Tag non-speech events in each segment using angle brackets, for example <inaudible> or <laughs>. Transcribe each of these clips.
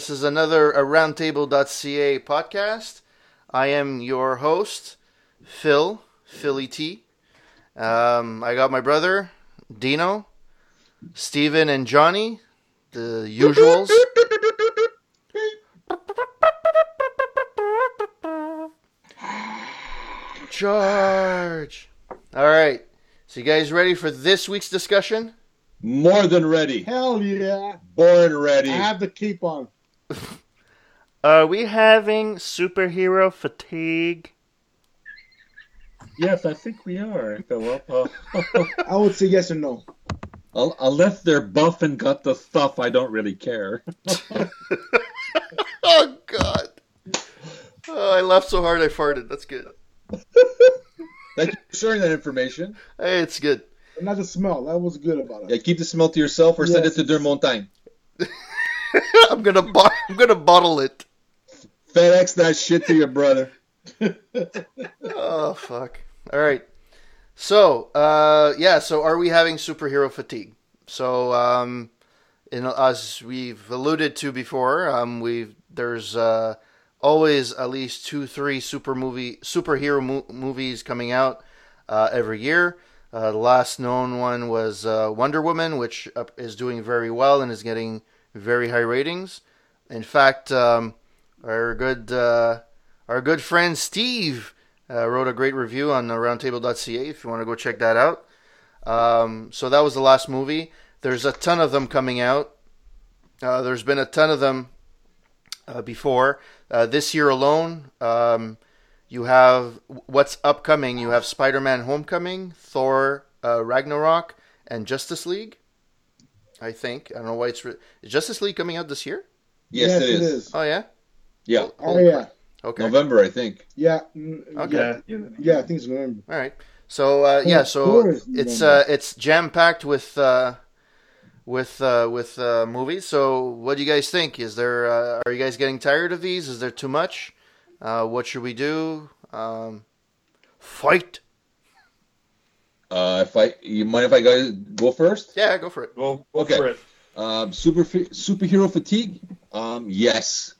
Hello, everybody. This is another a roundtable.ca podcast. I am your host, Phil, Philly T. Um, I got my brother, Dino, Steven, and Johnny, the usuals. Charge. All right. So, you guys ready for this week's discussion? More than ready. Hell yeah. Born ready. I have to keep on. <laughs> Are we having superhero fatigue? Yes, I think we are, Philip. <laughs> Uh, I would say yes or no. un- unless they're buff and got the stuff, I don't really care. <laughs> Oh God! Oh, I laughed so hard I farted. That's good. Thank you for sharing that information. Hey, it's good. But not the smell. That was good about it. Yeah, keep the smell to yourself or send it to Dermontagne. <laughs> I'm gonna bo- I'm gonna bottle it. FedEx that shit to your brother. <laughs> Oh fuck! All right. So, uh, yeah. So, are we having superhero fatigue? So, um, in, as we've alluded to before, um, we've there's uh, always at least two, three super movie superhero mo- movies coming out uh, every year. Uh, the last known one was uh, Wonder Woman, which uh, is doing very well and is getting very high ratings. In fact, um, our good uh, our good friend Steve uh, wrote a great review on uh, roundtable.ca if you want to go check that out. Um, so that was the last movie. There's a ton of them coming out. Uh, there's been a ton of them uh, before. Uh, this year alone, um, you have what's upcoming. You have Spider-Man: Homecoming, Thor: uh, Ragnarok, and Justice League. I think I don't know why it's re- is Justice League coming out this year. Yes, it is. Oh yeah. Yeah. Oh, yeah. Okay. November, I think. Yeah. Okay. Yeah. yeah, I think it's November. All right. So uh, yeah, so it's uh, it's jam packed with uh, with uh, with uh, movies. So what do you guys think? Is there uh, are you guys getting tired of these? Is there too much? Uh, what should we do? Um, fight. Uh, if I, you mind if I go, go first? Yeah, go for it. Go, go Okay. for it. Um, super superhero fatigue. Um, yes.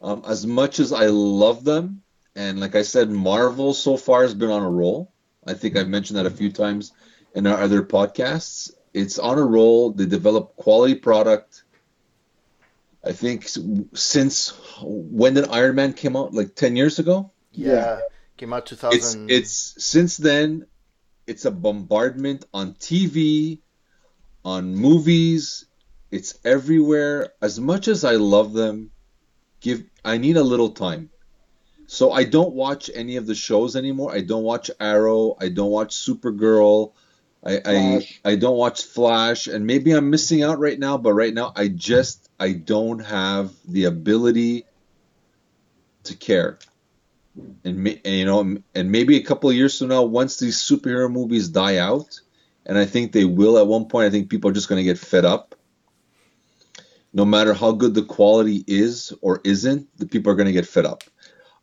Um, as much as I love them, and like I said, Marvel so far has been on a roll. I think I've mentioned that a few times in our other podcasts. It's on a roll. They develop quality product. I think since when did Iron Man came out? Like ten years ago. Yeah, came out two thousand. It's it's since then. It's a bombardment on TV, on movies. It's everywhere. As much as I love them, give I need a little time. So I don't watch any of the shows anymore. I don't watch Arrow. I don't watch Supergirl. I I, I don't watch Flash. And maybe I'm missing out right now, but right now I just I don't have the ability to care. And, and you know, and maybe a couple of years from now, once these superhero movies die out, and I think they will at one point, I think people are just going to get fed up. No matter how good the quality is or isn't, the people are going to get fed up.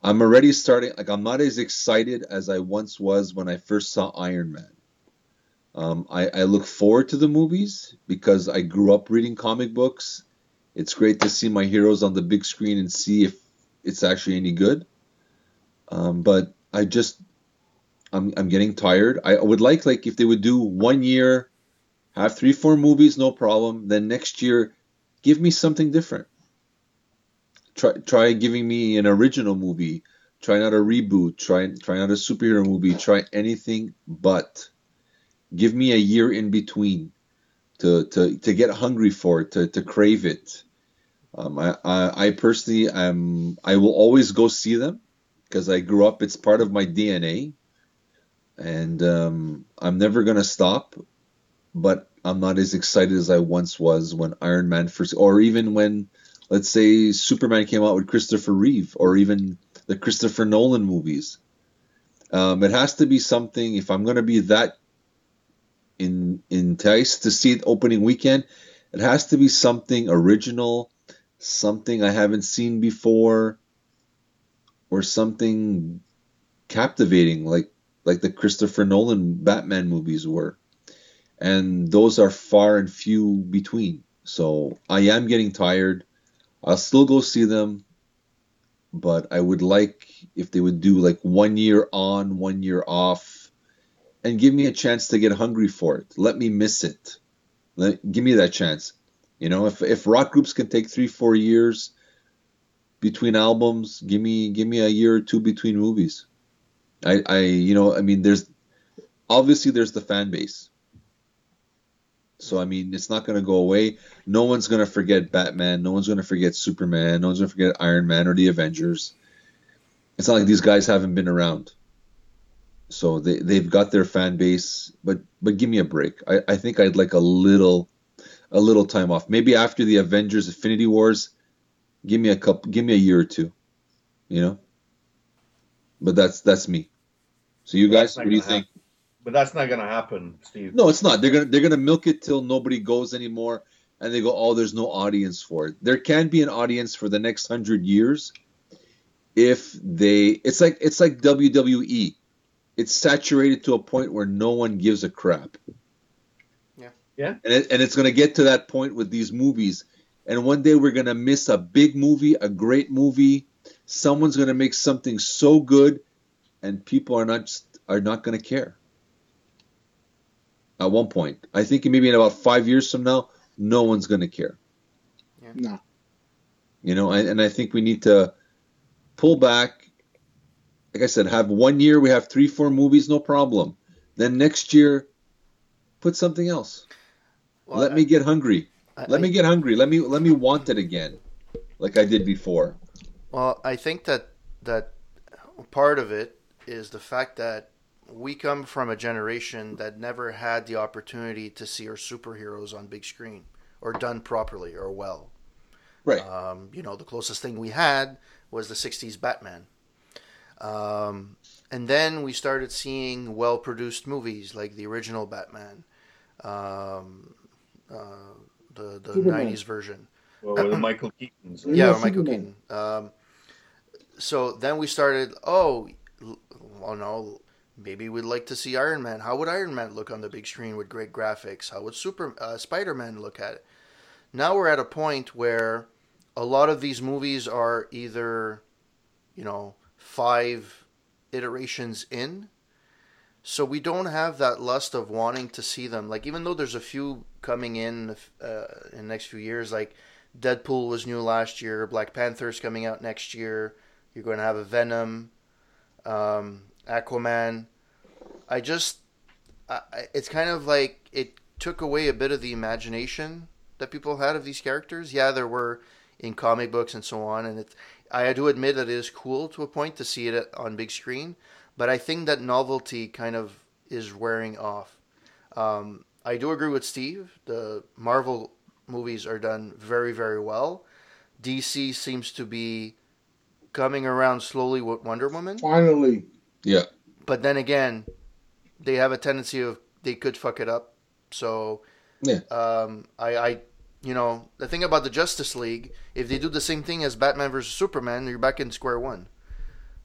I'm already starting, like, I'm not as excited as I once was when I first saw Iron Man. Um, I, I look forward to the movies because I grew up reading comic books. It's great to see my heroes on the big screen and see if it's actually any good. Um, but I just, I'm, I'm getting tired. I would like, like, if they would do one year, have three, four movies, no problem. Then next year, give me something different. Try, try giving me an original movie. Try not a reboot. Try, try not a superhero movie. Try anything but. Give me a year in between to, to, to get hungry for it, to, to crave it. Um, I, I, I personally, am, I will always go see them because I grew up. It's part of my DNA, and um, I'm never gonna stop. But I'm not as excited as I once was when Iron Man first, or even when, let's say, Superman came out with Christopher Reeve, or even the Christopher Nolan movies. Um, it has to be something. If I'm gonna be that in, enticed to see it opening weekend, it has to be something original, something I haven't seen before or something captivating like like the Christopher Nolan Batman movies were. And those are far and few between. So I am getting tired. I'll still go see them, but I would like if they would do like one year on, one year off, and give me a chance to get hungry for it. Let me miss it. Let, give me that chance. You know, if if rock groups can take three, four years between albums, give me give me a year or two between movies. I, I you know, I mean, there's obviously there's the fan base. So I mean, it's not going to go away. No one's going to forget Batman. No one's going to forget Superman. No one's going to forget Iron Man or the Avengers. It's not like these guys haven't been around. So they they've got their fan base, but but give me a break. I, I think I'd like a little a little time off. Maybe after the Avengers Infinity Wars, give me a couple give me a year or two. You know? But that's that's me. So you guys, what do you gonna think? But that's not going to happen, Steve. No, it's not. They're gonna they're gonna milk it till nobody goes anymore, and they go, oh, there's no audience for it. There can be an audience for the next hundred years, if they. It's like it's like WWE. It's saturated to a point where no one gives a crap. Yeah. Yeah. And it, and it's gonna get to that point with these movies, and one day we're gonna miss a big movie, a great movie. Someone's gonna make something so good, and people are not are not gonna care at one point. I think maybe in about five years from now, no one's going to care. Nah. You know, and, and I think we need to pull back. Like I said, have one year we have three, four movies, no problem. Then next year, put something else. Well, let I- me get hungry. Let I- me get hungry. Let me let me want it again, like I did before. Well, I think that that part of it is the fact that we come from a generation that never had the opportunity to see our superheroes on big screen or done properly or well. Right. Um, you know, the closest thing we had was the '60s Batman, um, and then we started seeing well-produced movies like the original Batman, um, uh, the the Superman. '90s version. Well, with Michael Keaton. so- Yeah, Yeah, Michael Keaton. Um, so then we started. Oh, l- oh no, maybe we'd like to see Iron Man. How would Iron Man look on the big screen with great graphics? How would Super uh, Spider Man look at it? Now we're at a point where a lot of these movies are either, you know, five iterations in. So we don't have that lust of wanting to see them. Like even though there's a few coming in uh, in the next few years, like Deadpool was new last year. Black Panther's coming out next year. You're going to have a Venom, um, Aquaman. I just, I, it's kind of like it took away a bit of the imagination that people had of these characters. Yeah, there were in comic books and so on, and it. I do admit that it is cool to a point to see it on big screen, but I think that novelty kind of is wearing off. Um, I do agree with Steve. The Marvel movies are done very, very well. DC seems to be coming around slowly with Wonder Woman, Finally. Yeah. but then again, they have a tendency of they could fuck it up. So, Yeah. um, I, I, you know, the thing about the Justice League, if they do the same thing as Batman versus Superman, you're back in square one.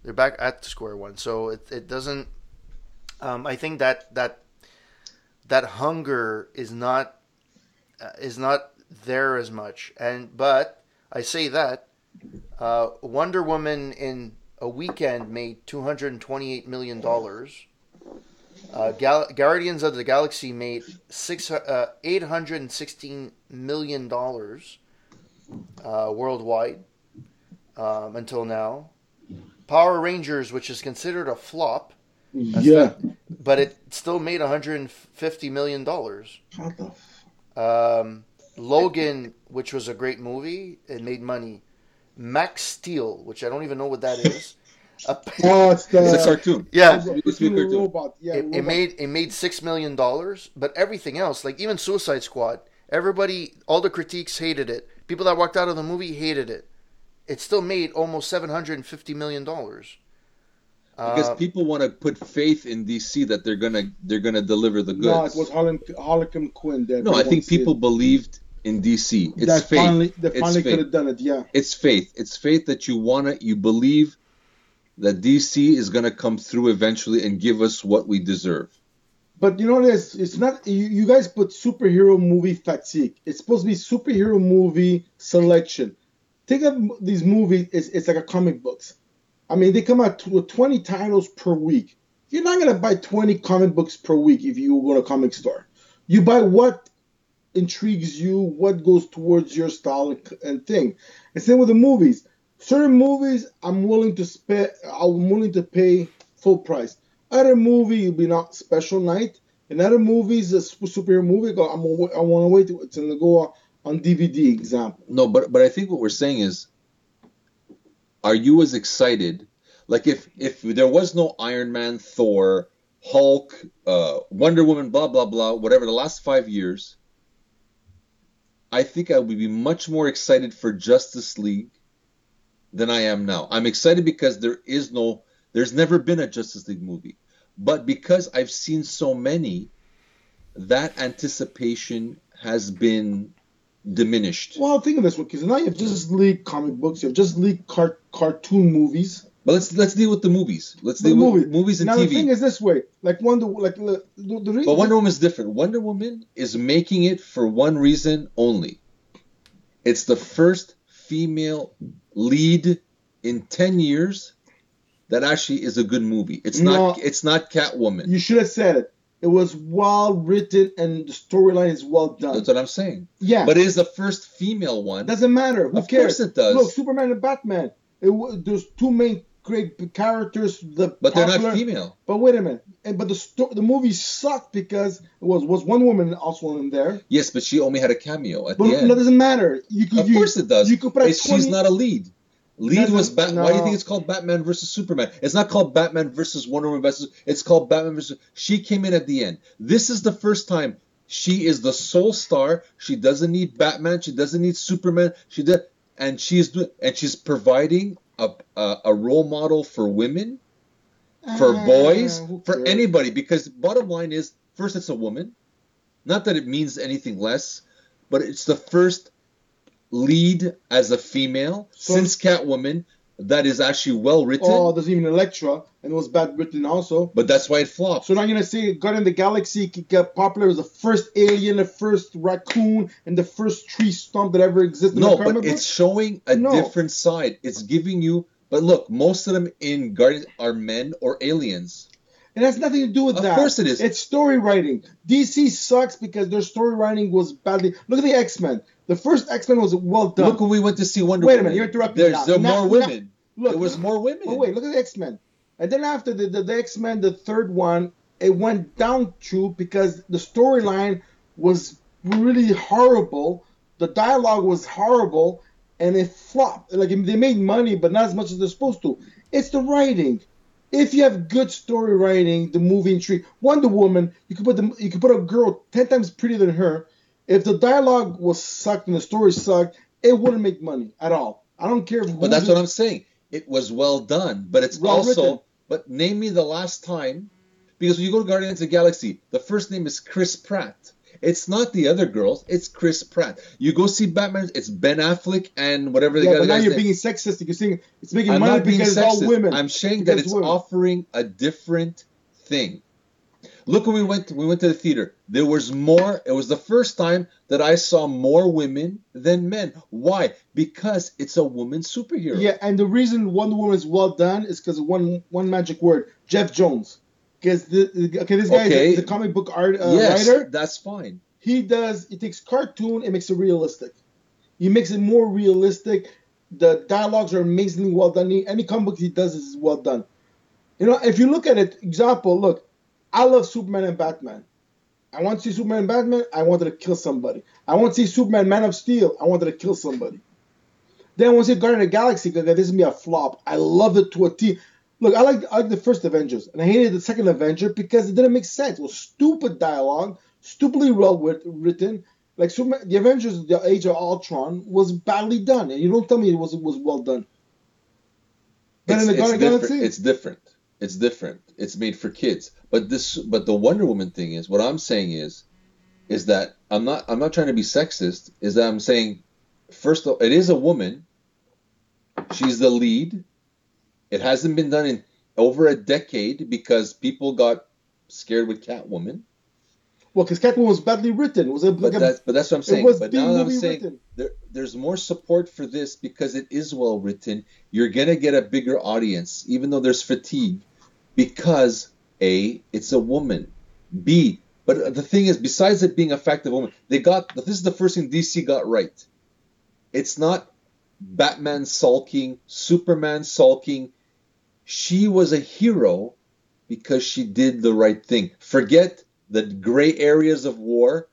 They're back at square one. So it, it doesn't. Um, I think that that that hunger is not uh, is not there as much. And but I say that uh, Wonder Woman in a weekend made two hundred and twenty eight million dollars. Uh, Gal- Guardians of the Galaxy made six uh, eight hundred and sixteen million dollars uh, worldwide um, until now. Power Rangers, which is considered a flop, yeah. but it still made one hundred and fifty million dollars. What the f- Um, Logan, which was a great movie, it made money. Max Steel, which I don't even know what that is. <laughs> Oh, it's the. It's a cartoon. yeah, it's the- It's a cartoon. robot. Yeah, it, it made it made six million dollars, but everything else, like even Suicide Squad, everybody, all the critiques hated it. People that walked out of the movie hated it. It still made almost seven hundred and fifty million dollars. Because Uh, people want to put faith in DC that they're gonna they're gonna deliver the goods. No, it was Harlem, Harlequin Quinn. That No, I think people said. believed in DC. It's that faith. finally, that It's finally faith. could have done it. Yeah. It's faith. It's faith that you wanna you believe that DC is gonna come through eventually and give us what we deserve. But you know what it is? It's not. You, you guys put superhero movie fatigue. It's supposed to be superhero movie selection. Think of these movies. It's, it's like a comic books. I mean, they come out with 20 titles per week. You're not gonna buy 20 comic books per week if you go to a comic store. You buy what intrigues you, what goes towards your style and, thing. And same with the movies. Certain movies, I'm willing to spend. I'm willing to pay full price. Other movie, it'll be not special night. And other movies, a super- superhero movie, go. I'm. I want to wait. till It's gonna go on DVD. Example. No, but but I think what we're saying is, are you as excited? Like if if there was no Iron Man, Thor, Hulk, uh, Wonder Woman, blah blah blah, whatever the last five years, I think I would be much more excited for Justice League than I am now. I'm excited because there is no, there's never been a Justice League movie, but because I've seen so many, that anticipation has been diminished. Well, think of this one, because now you have just League comic books, you have just League car- cartoon movies. But let's let's deal with the movies. Let's The deal movie. with movies and now the thing is this way, like Wonder, like the, the, the But Wonder Woman is different. Wonder Woman is making it for one reason only. It's the first female lead in ten years that actually is a good movie. It's not it's not Catwoman. You should have said it. It was well written and the storyline is well done. That's what I'm saying. yeah, But it is the first female one. doesn't matter. Who Of cares? course it does. Look, Superman and Batman. It, there's two main great characters. The but they're not female. But wait a minute. And but the sto- the movie sucked because it was was one woman also in there. Yes, but she only had a cameo at But the no, it doesn't matter. You could Of you, course it does. You could put a 20, she's not a lead. Lead was Doesn't- Bat. Why do you think it's called Batman versus Superman? It's not called Batman versus Wonder Woman versus. It's called Batman versus. She came in at the end. This is the first time she is the sole star. She doesn't need Batman. She doesn't need Superman. She does, and she's and she's providing a a, a role model for women, for Ah, boys, for anybody. Because bottom line is, first it's a woman. Not that it means anything less, but it's the first lead as a female So- since Catwoman that is actually well written. Oh, there's even Elektra, and it was bad written also. but that's why it flopped. So now you're gonna say Guardian of the Galaxy get popular as the first alien, the first raccoon, and the first tree stump that ever existed. no, in the but it's showing a No. different side. It's giving you. But look, most of them in Guardians are men or aliens. It has nothing to do with Of that. Of course it is. It's story writing. DC sucks because their story writing was badly. Look at the X Men. The first X Men was well done. Look when we went to see Wonder Wait a minute, you're interrupting There's now. there more now- women. Look, there was more women. But wait, look at the X Men. And then after the, the, the X Men, the third one, it went down to because the storyline was really horrible. The dialogue was horrible, and it flopped. Like they made money, but not as much as they're supposed to. It's the writing. If you have good story writing, the movie intrigue. Wonder Woman, you could put the you could put a girl ten times prettier than her. If the dialogue was sucked and the story sucked, it wouldn't make money at all. I don't care. But that's what I'm saying. It was well done, but it's Well also. written. But name me the last time, because when you go to Guardians of the Galaxy, the first name is Chris Pratt. It's not the other girls. It's Chris Pratt. You go see Batman. It's Ben Affleck and whatever Yeah, guy. but now you're name. being sexist. You're saying it's making I'm money because it's all women. I'm saying that it's women. offering a different thing. Look, when we went, we went to the theater. There was more. It was the first time that I saw more women than men. Why? Because it's a woman superhero. Yeah, and the reason Wonder Woman is well done is because one one magic word, Geoff Johns. Because okay, this guy Okay. is a, the comic book art uh, yes, writer. that's fine. He does. He takes cartoon and makes it realistic. He makes it more realistic. The dialogues are amazingly well done. Any comic book he does is well done. You know, if you look at it, example, look, I love Superman and Batman. I want to see Superman and Batman. I wanted to kill somebody. I want to see Superman Man of Steel. I wanted to kill somebody. Then I want to see Guardian of the Galaxy because this is gonna be a flop. I love it to a T. Look, I like I like the first Avengers, and I hated the second Avenger because it didn't make sense. It was stupid dialogue, stupidly well written. Like Superman, the Avengers, the Age of Ultron was badly done, and you don't tell me it was it was well done. But It's, in the it's Guardian different. Galaxy, It's different. It's different. It's made for kids. But this, but the Wonder Woman thing is what I'm saying is, is that I'm not. I'm not trying to be sexist. Is that I'm saying, first of all, it is a woman. She's the lead. It hasn't been done in over a decade because people got scared with Catwoman. Well, because Catwoman was badly written. It was a, But like that's but that's what I'm saying. But now I'm saying there, there's more support for this because it is well written. You're gonna get a bigger audience, even though there's fatigue, because a it's a woman. B but the thing is, besides it being a fact of woman, they got this is the first thing DC got right. It's not Batman sulking, Superman sulking. She was a hero because she did the right thing. Forget the gray areas of war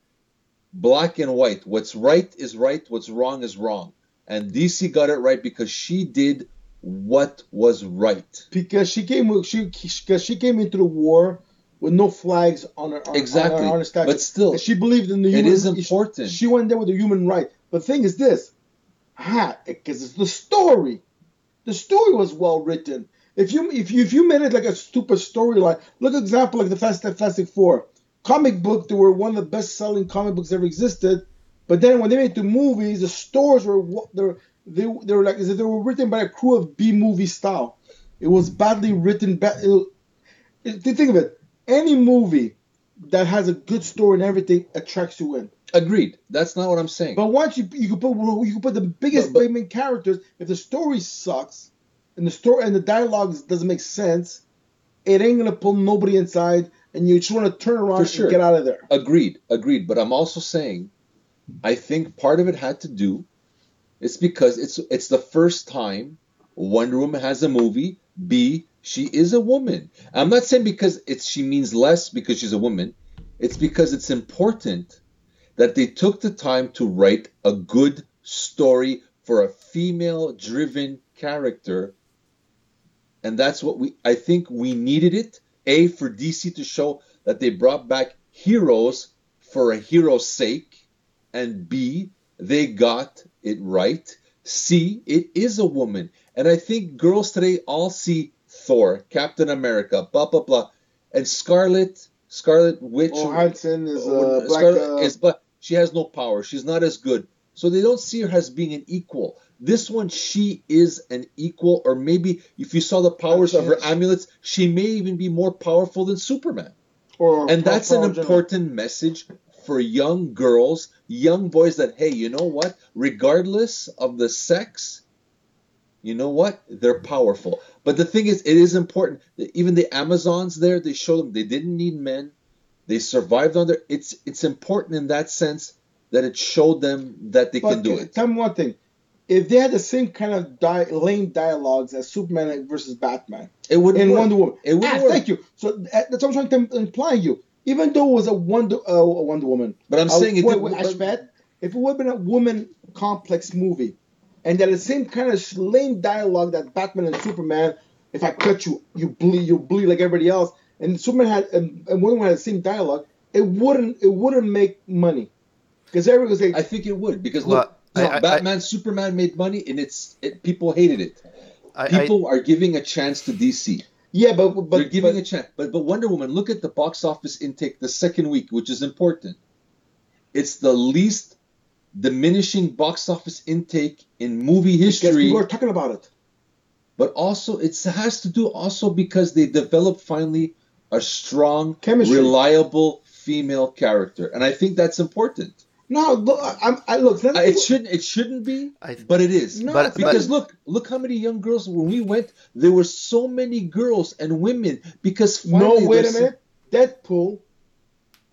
black and white. What's right is right, what's wrong is wrong. And DC got it right because she did what was right. because she came she because she came into the war with no flags on her on, Exactly. on her, on her statue. But still, she believed in the it human. is important. She went there with the human right. But the thing is this, ha, because it's the story. The story was well written. If you if you if you made it like a stupid storyline, look at example like the Fast Fantastic Four comic book. They were one of the best selling comic books ever existed. But then when they made the movies, the stores were what they're they they were like they were written by a crew of B movie style. It was badly written. Bad, it, it, think of it. Any movie that has a good story and everything attracts you in. Agreed. That's not what I'm saying. But once you you can put you can put the biggest But- but- main characters, if the story sucks and the story and the dialogue doesn't make sense, it ain't gonna pull nobody inside, and you just want to turn around sure. and get out of there. Agreed, agreed. But I'm also saying, I think part of it had to do. It's because it's it's the first time Wonder Woman has a movie. B, she is a woman. I'm not saying because it's she means less because she's a woman. It's because it's important that they took the time to write a good story for a female-driven character, and that's what we. I think we needed it. A for DC to show that they brought back heroes for a hero's sake, and B, they got it right. See, it is a woman. And I think girls today all see Thor, Captain America, blah, blah, blah. And Scarlet, Scarlet Witch, Oh, Hansen is uh, uh, black. Scarlet Uh, is, but she has no power. She's not as good. So they don't see her as being an equal. This one, she is an equal, or maybe if you saw the powers of her amulets, she may even be more powerful than Superman. or And that's an Power General. important message for young girls, young boys that, hey, you know what? Regardless of the sex, you know what? They're powerful. But the thing is, it is important. that Even the Amazons there, they show them they didn't need men. They survived on their. It's it's important in that sense that it showed them that they But can do it. Tell me one thing: if they had the same kind of di- lame dialogues as Superman versus Batman It would in work. Wonder Woman, It would ah, work. thank you. So uh, that's what I'm trying to imply you. Even though it was a Wonder uh, a Wonder Woman, But I'm saying it wait, did. wait, but- if it would have been a woman complex movie, and that the same kind of lame dialogue that Batman and Superman, if I cut you, you bleed, you bleed like everybody else, and Superman had and, and Wonder Woman had the same dialogue, it wouldn't it wouldn't make money because everybody was like, I think it would because Well, look, I- no, I- I- Batman, Superman made money, and it's it, people hated it. I, I, People are giving a chance to DC. Yeah, but but They're giving but, a chance. But but Wonder Woman, look at the box office intake the second week, which is important. It's the least diminishing box office intake in movie history. people are talking about it. But also it has to do also because they developed finally a strong, Chemistry. reliable female character. And I think that's important. No, look, I, I'm- look. let Uh, me- It shouldn't it shouldn't be, I- but it is. No, But- Because not. look, look how many young girls when we went, there were so many girls and women because no, wait a there's- minute. Deadpool.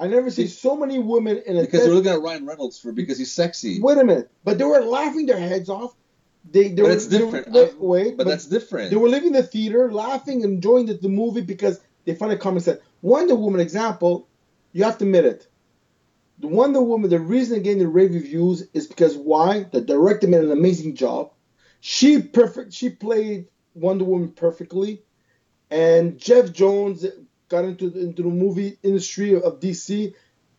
I never see so many women in a Because Deadpool. they're looking at Ryan Reynolds for because he's sexy. Wait a minute, but they were laughing their heads off. They, they But were, it's they were- different. wait, Uh, wait, but, that's different. they were leaving the theater, laughing, and enjoying the, the movie because they found a common sense. Wonder Woman example, you have to admit it. The Wonder Woman, the reason again the rave reviews is because why? The director made an amazing job. She perfect. She played Wonder Woman perfectly, and Geoff Johns got into into the movie industry of DC,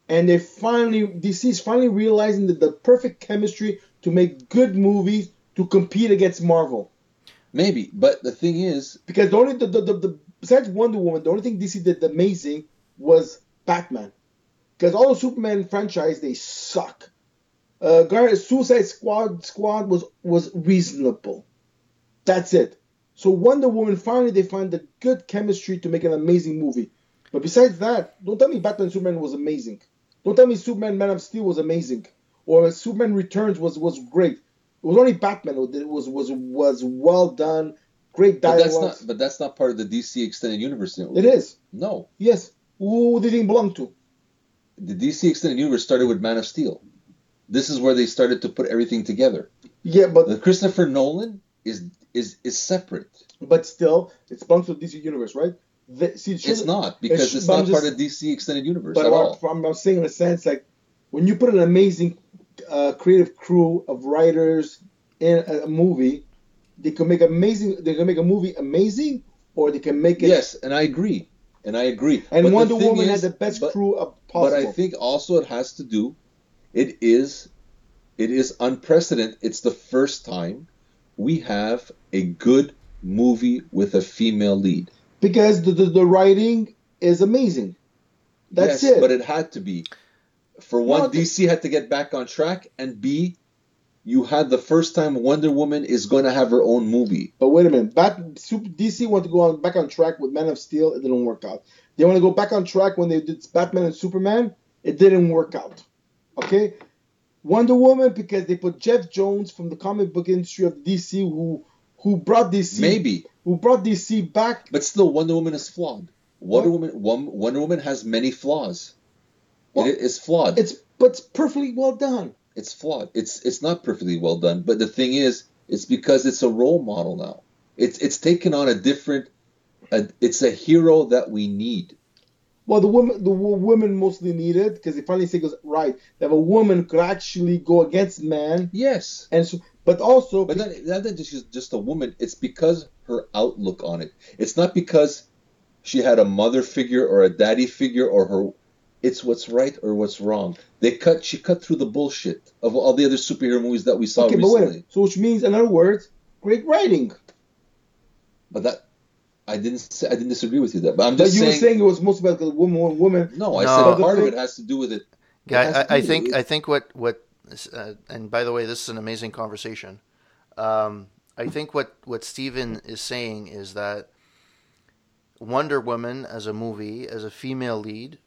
and they finally DC is finally realizing that the perfect chemistry to make good movies to compete against Marvel. Maybe, but the thing is, Because the only the, the, the, the besides Wonder Woman, the only thing DC did amazing was Batman. Because all the Superman franchise they suck. Uh, Guard- Suicide Squad Squad was was reasonable. That's it. So Wonder Woman finally they find the good chemistry to make an amazing movie. But besides that, don't tell me Batman Superman was amazing. Don't tell me Superman Man of Steel was amazing, or Superman Returns was was great. It was only Batman that was was was well done, great But that's dialogue. not. But that's not part of the DC extended universe. It is No, yes. Who did it belong to? The DC extended universe started with Man of Steel. This is where they started to put everything together. Yeah, but The Christopher Nolan is is is separate. but still, it belongs to DC universe, right? The, see, It's not because it's- it's not part just- of DC extended universe But at all. I'm, I'm saying in a sense, like when you put an amazing uh, creative crew of writers in a, a movie, they can make amazing. They can make a movie amazing, or they can make it. Yes, and I agree, and I agree. And But Wonder Woman is- had the best but- crew of But. I think also it has to do. It is, it is unprecedented. It's the first time we have a good movie with a female lead. because the, the the writing is amazing. That's yes, it. but it had to be. For one, No, DC had to get back on track, and B, you had the first time Wonder Woman is going to have her own movie. But wait a minute, Bat, Super, DC wanted to go on back on track with Man of Steel. It didn't work out. They want to go back on track when they did Batman and Superman. It didn't work out. Okay, Wonder Woman because they put Geoff Johns from the comic book industry of DC, who who brought DC Maybe, who brought DC back. but still, Wonder Woman is flawed. Wonder What? Woman, Wonder Woman has many flaws. Well, it is flawed. It's but it's perfectly well done. It's flawed. It's it's not perfectly well done, but the thing is, it's because it's a role model now. It's it's taken on a different. A, it's a hero that we need. Well, the woman the wo- women mostly need it because they finally say goes right. Have a woman could actually go against man, Yes, and so, but also but not, not that she's just a woman. It's because her outlook on it. It's not because she had a mother figure or a daddy figure or her. It's what's right or what's wrong. They cut. She cut through the bullshit of all the other superhero movies that we saw okay, but wait. recently. So which means, in other words, great writing. But that I didn't. Say, I didn't disagree with you that. But I'm But just you saying. were saying it was mostly about the woman, woman, woman. No, I No. said But the part of it has to do with it. It Yeah, I, I think with- I think what what uh, and by the way, this is an amazing conversation. Um, I think what what Steven is saying is that Wonder Woman as a movie, as a female lead,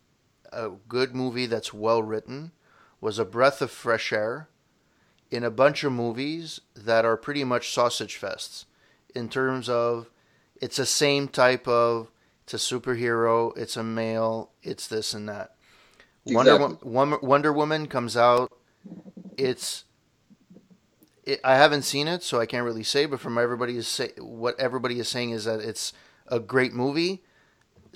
a good movie that's well written, was a breath of fresh air in a bunch of movies that are pretty much sausage fests in terms of it's the same type of it's a superhero, it's a male, it's this and that. Wonder, Exactly. Wonder Wonder Woman comes out. It's. It, I haven't seen it, so I can't really say. But from everybody is say, what everybody is saying is that it's a great movie.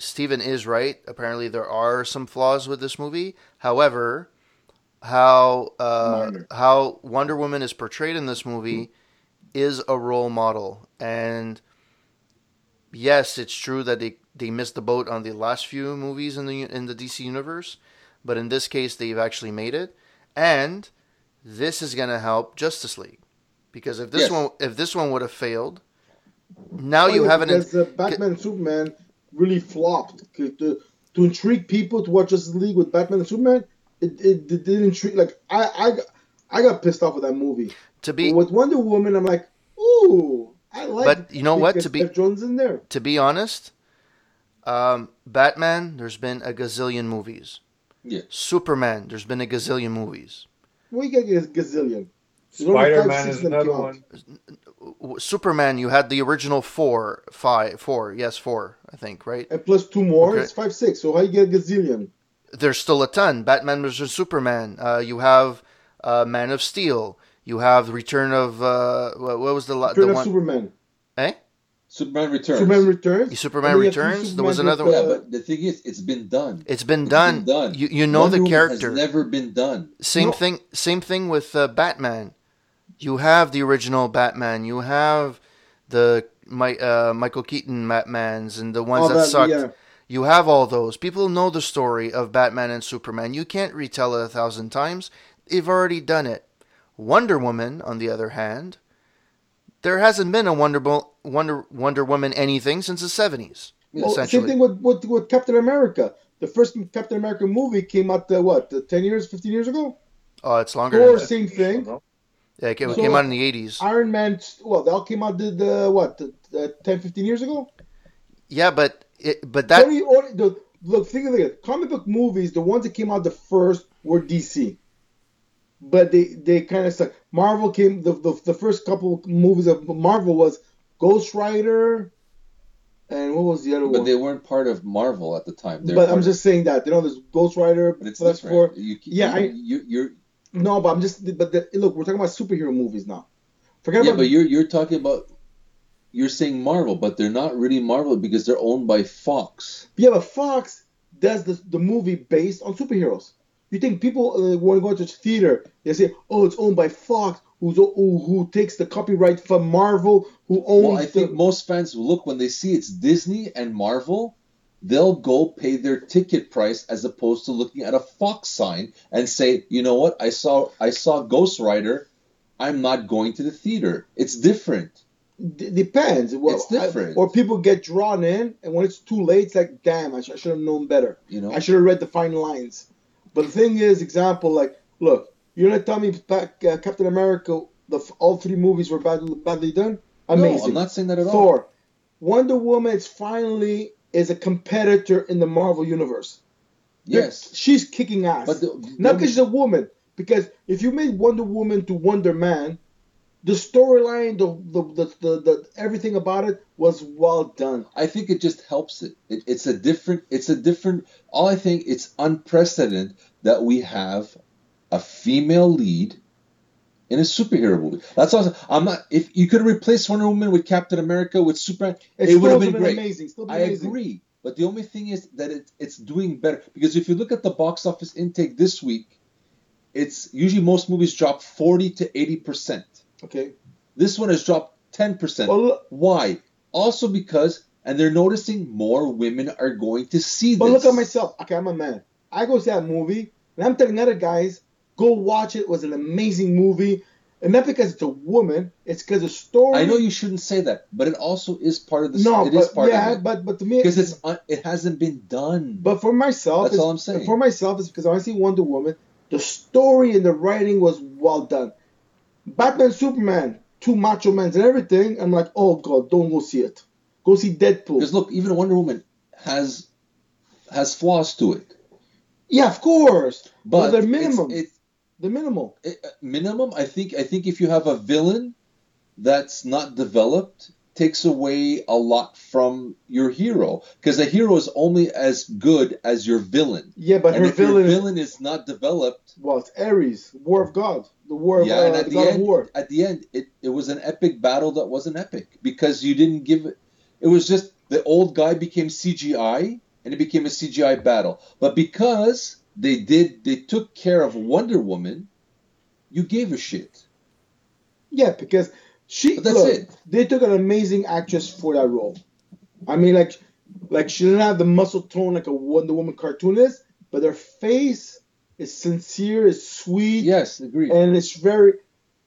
Steven is right. Apparently, there are some flaws with this movie. However, how uh, how Wonder Woman is portrayed in this movie is a role model, and yes, it's true that they, they missed the boat on the last few movies in the in the DC universe, but in this case, they've actually made it, and this is going to help Justice League because if this Yes. one if this one would have failed, now Oh, you have an because uh, Batman Superman really flopped. To, to, to intrigue people to watch Justice League with Batman and Superman, it, it, it didn't intrigue. Like I, I, got- I got pissed off with that movie. to be But with Wonder Woman, I'm like, ooh, I like. But you know what? To be- Geoff Johns in there. to be honest, um, Batman, there's been a gazillion movies. Yeah. Superman, there's been a gazillion movies. We get a gazillion. There's only five, Spider Man is of another came one. W- Superman, you had the original four, five, four, yes, four, I think, right? And plus two more, Okay. it's five, six. So how you get a gazillion? There's still a ton. Batman vs Superman. Uh, you have uh, Man of Steel. You have Return of uh, what, what was the la- Return the of one? Superman. Eh? Superman Returns. Superman Returns. Superman And then you have three Returns? There was another one. yeah, but the thing is, it's been done. It's been It's done. been done. You you know Wonder the character. has never been done. Same No. thing. Same thing with uh, Batman. You have the original Batman. You have the my, uh, Michael Keaton Batmans and the ones all that, that, sucked. yeah. You have all those. People know the story of Batman and Superman. You can't retell it a thousand times. They've already done it. Wonder Woman, on the other hand, there hasn't been a Wonder Bo- Wonder Wonder Woman anything since the seventies. Well, same thing with, with with Captain America. The first Captain America movie came out uh, what, ten years, fifteen years ago? oh, it's longer. Thor, Than that. same thing. Yeah, it came, So- came out in the eighties. Iron Man, well, they all came out the, the what, the, the 10, 15 years ago. Yeah, but it, but that Only- only- oh, the, look, think of it. Comic book movies, the ones that came out the first were DC, but they they kind of stuck. Marvel came the, the the first couple movies of Marvel was Ghost Rider, and what was the other But one? But they weren't part of Marvel at the time. They're but I'm just saying that you know there's Ghost Rider, but it's that's different. for You, Yeah, you, I- you, you're no, but I'm just but the, look, we're talking about superhero movies now. Forget yeah, about but you're you're talking about you're saying Marvel, but they're not really Marvel because they're owned by Fox. Yeah, but Fox does the, the movie based on superheroes. You think people uh, want to go to theater? They say, "Oh, it's owned by Fox, who's who, who takes the copyright from Marvel, who owns." Well, I think most fans will look when they see it's Disney and Marvel, they'll go pay their ticket price as opposed to looking at a Fox sign and say, you know what, I saw I saw Ghost Rider, I'm not going to the theater. It's different. D- depends. Well, It's different. I- or people get drawn in, and when it's too late, it's like, damn, I, sh- I should have known better. You know, I should have read the fine lines. But the thing is, example, like, look, you're gonna tell me back, uh, Captain America, the f- all three movies were badly, badly done. Amazing. No, I'm not saying that at all. Thor, Wonder Woman it's finally is a competitor in the Marvel universe. Yes, she's kicking ass. but the, Not because she's a woman. Because if you made Wonder Woman to Wonder Man, the storyline, the the, the the the everything about it was well done. I think it just helps it. it. It's a different. It's a different. All I think it's unprecedented that we have a female lead in a superhero movie. That's awesome. I'm not. If you could replace Wonder Woman with Captain America with Superman, It's it would have been great. amazing. Still been amazing. I amazing. agree. But the only thing is that it, it's doing better because if you look at the box office intake this week, it's usually most movies drop 40 to 80 percent. Okay. This one has dropped 10 percent. Well, Why? Also because, and they're noticing more women are going to see but this. But look at myself. Okay, I'm a man. I go see that movie, and I'm telling other guys, go watch it. It was an amazing movie, and not because it's a woman. It's because the story. I know you shouldn't say that, but it also is part of the. No, it but is part yeah, of it but but to me, because it's un, it hasn't been done. But for myself, That's it's- all I'm saying. For myself, it's because I see Wonder Woman, the story and the writing was well done. Batman, Superman, two macho men and everything. I'm like, oh god, don't go see it. Go see Deadpool. because look, even Wonder Woman has has flaws to it, yeah, of course, but they're it's- minimum. The minimal. minimum. I think I think if you have a villain that's not developed, takes away a lot from your hero because a hero is only as good as your villain. Yeah, but and her villain, is villain is not developed, well, it's Ares, War of God, the War of yeah, uh, and at the end, War. at the end, it, it was an epic battle that wasn't epic because you didn't give it. It was just the old guy became CGI and it became a CGI battle. But because they did, they took care of Wonder Woman, you gave a shit. Yeah, because she. But that's look, it. They took an amazing actress for that role. I mean, like, like she didn't have the muscle tone like a Wonder Woman cartoonist, but her face is sincere, is sweet, Yes, agreed. and it's very.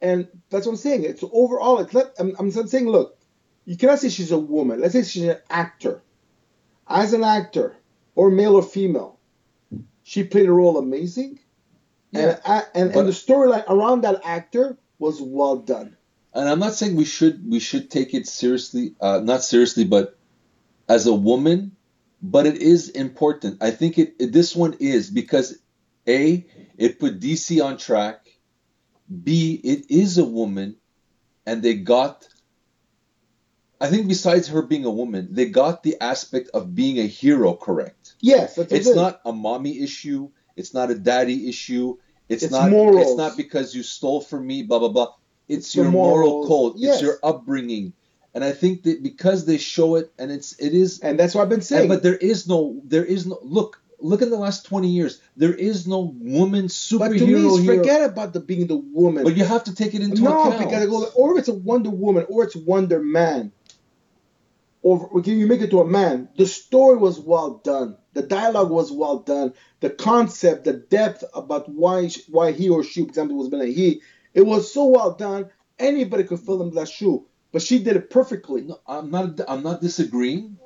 And that's what I'm saying. It's overall. It's let, I'm, I'm saying, look, you cannot say she's a woman. Let's say she's an actor. As an actor, or male or female, she played a role amazing. Yeah, And, and, but- and the storyline around that actor was well done. and I'm not saying we should we should take it seriously, uh, not seriously, but as a woman. But it is important. I think it, it this one is because a it put DC on track. B it is a woman, and they got. I think besides her being a woman, they got the aspect of being a hero correct. Yes, that's It's it. not a mommy issue. It's not a daddy issue. It's, It's not. morals. It's not because you stole from me. Blah blah blah. It's, It's your moral code. Yes. It's your upbringing, and I think that because they show it, and it's it is. and that's what I've been and- saying. but there is no. There is no. Look. Look in the last twenty years. There is no woman superhero But to me, hero. forget about the being the woman. But you have to take it into no, account. because it goes, or it's a Wonder Woman, or it's Wonder Man, or or you make it to a man. The story was well done. The dialogue was well done. The concept, the depth about why why he or she, for example, was been a he. It was so well done. Anybody could fill in that shoe, but she did it perfectly. No, I'm not. I'm not disagreeing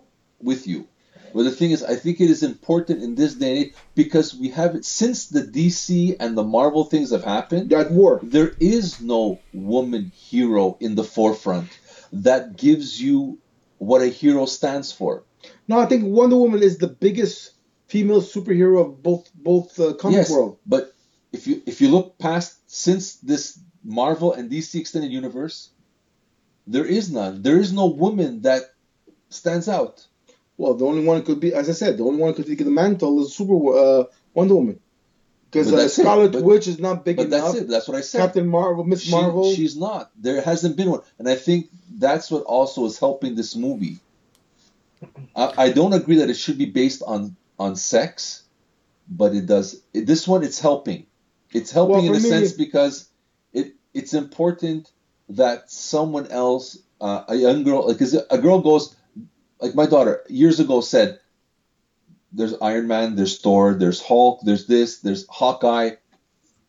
with you. But the thing is, I think it is important in this day and age because we have it since the DC and the Marvel things have happened. That war. There is no woman hero in the forefront that gives you what a hero stands for. No, I think Wonder Woman is the biggest female superhero of both both uh, comic yes, world. but if you if you look past since this Marvel and DC extended universe, there is none. There is no woman that stands out. Well, the only one could be, as I said, the only one could take the mantle is Super uh, Wonder Woman, because uh. Scarlet But- Witch is not big But enough. that's it. That's what I said. Captain Marvel, Miss She- Marvel. she's not. There hasn't been one, and I think that's what also is helping this movie. I, I don't agree that it should be based on on sex, but it does. It, this one, it's helping. It's helping Well, in a me- sense because it it's important that someone else, uh, a young girl, because a girl goes, like my daughter years ago said, "There's Iron Man, there's Thor, there's Hulk, there's this, there's Hawkeye."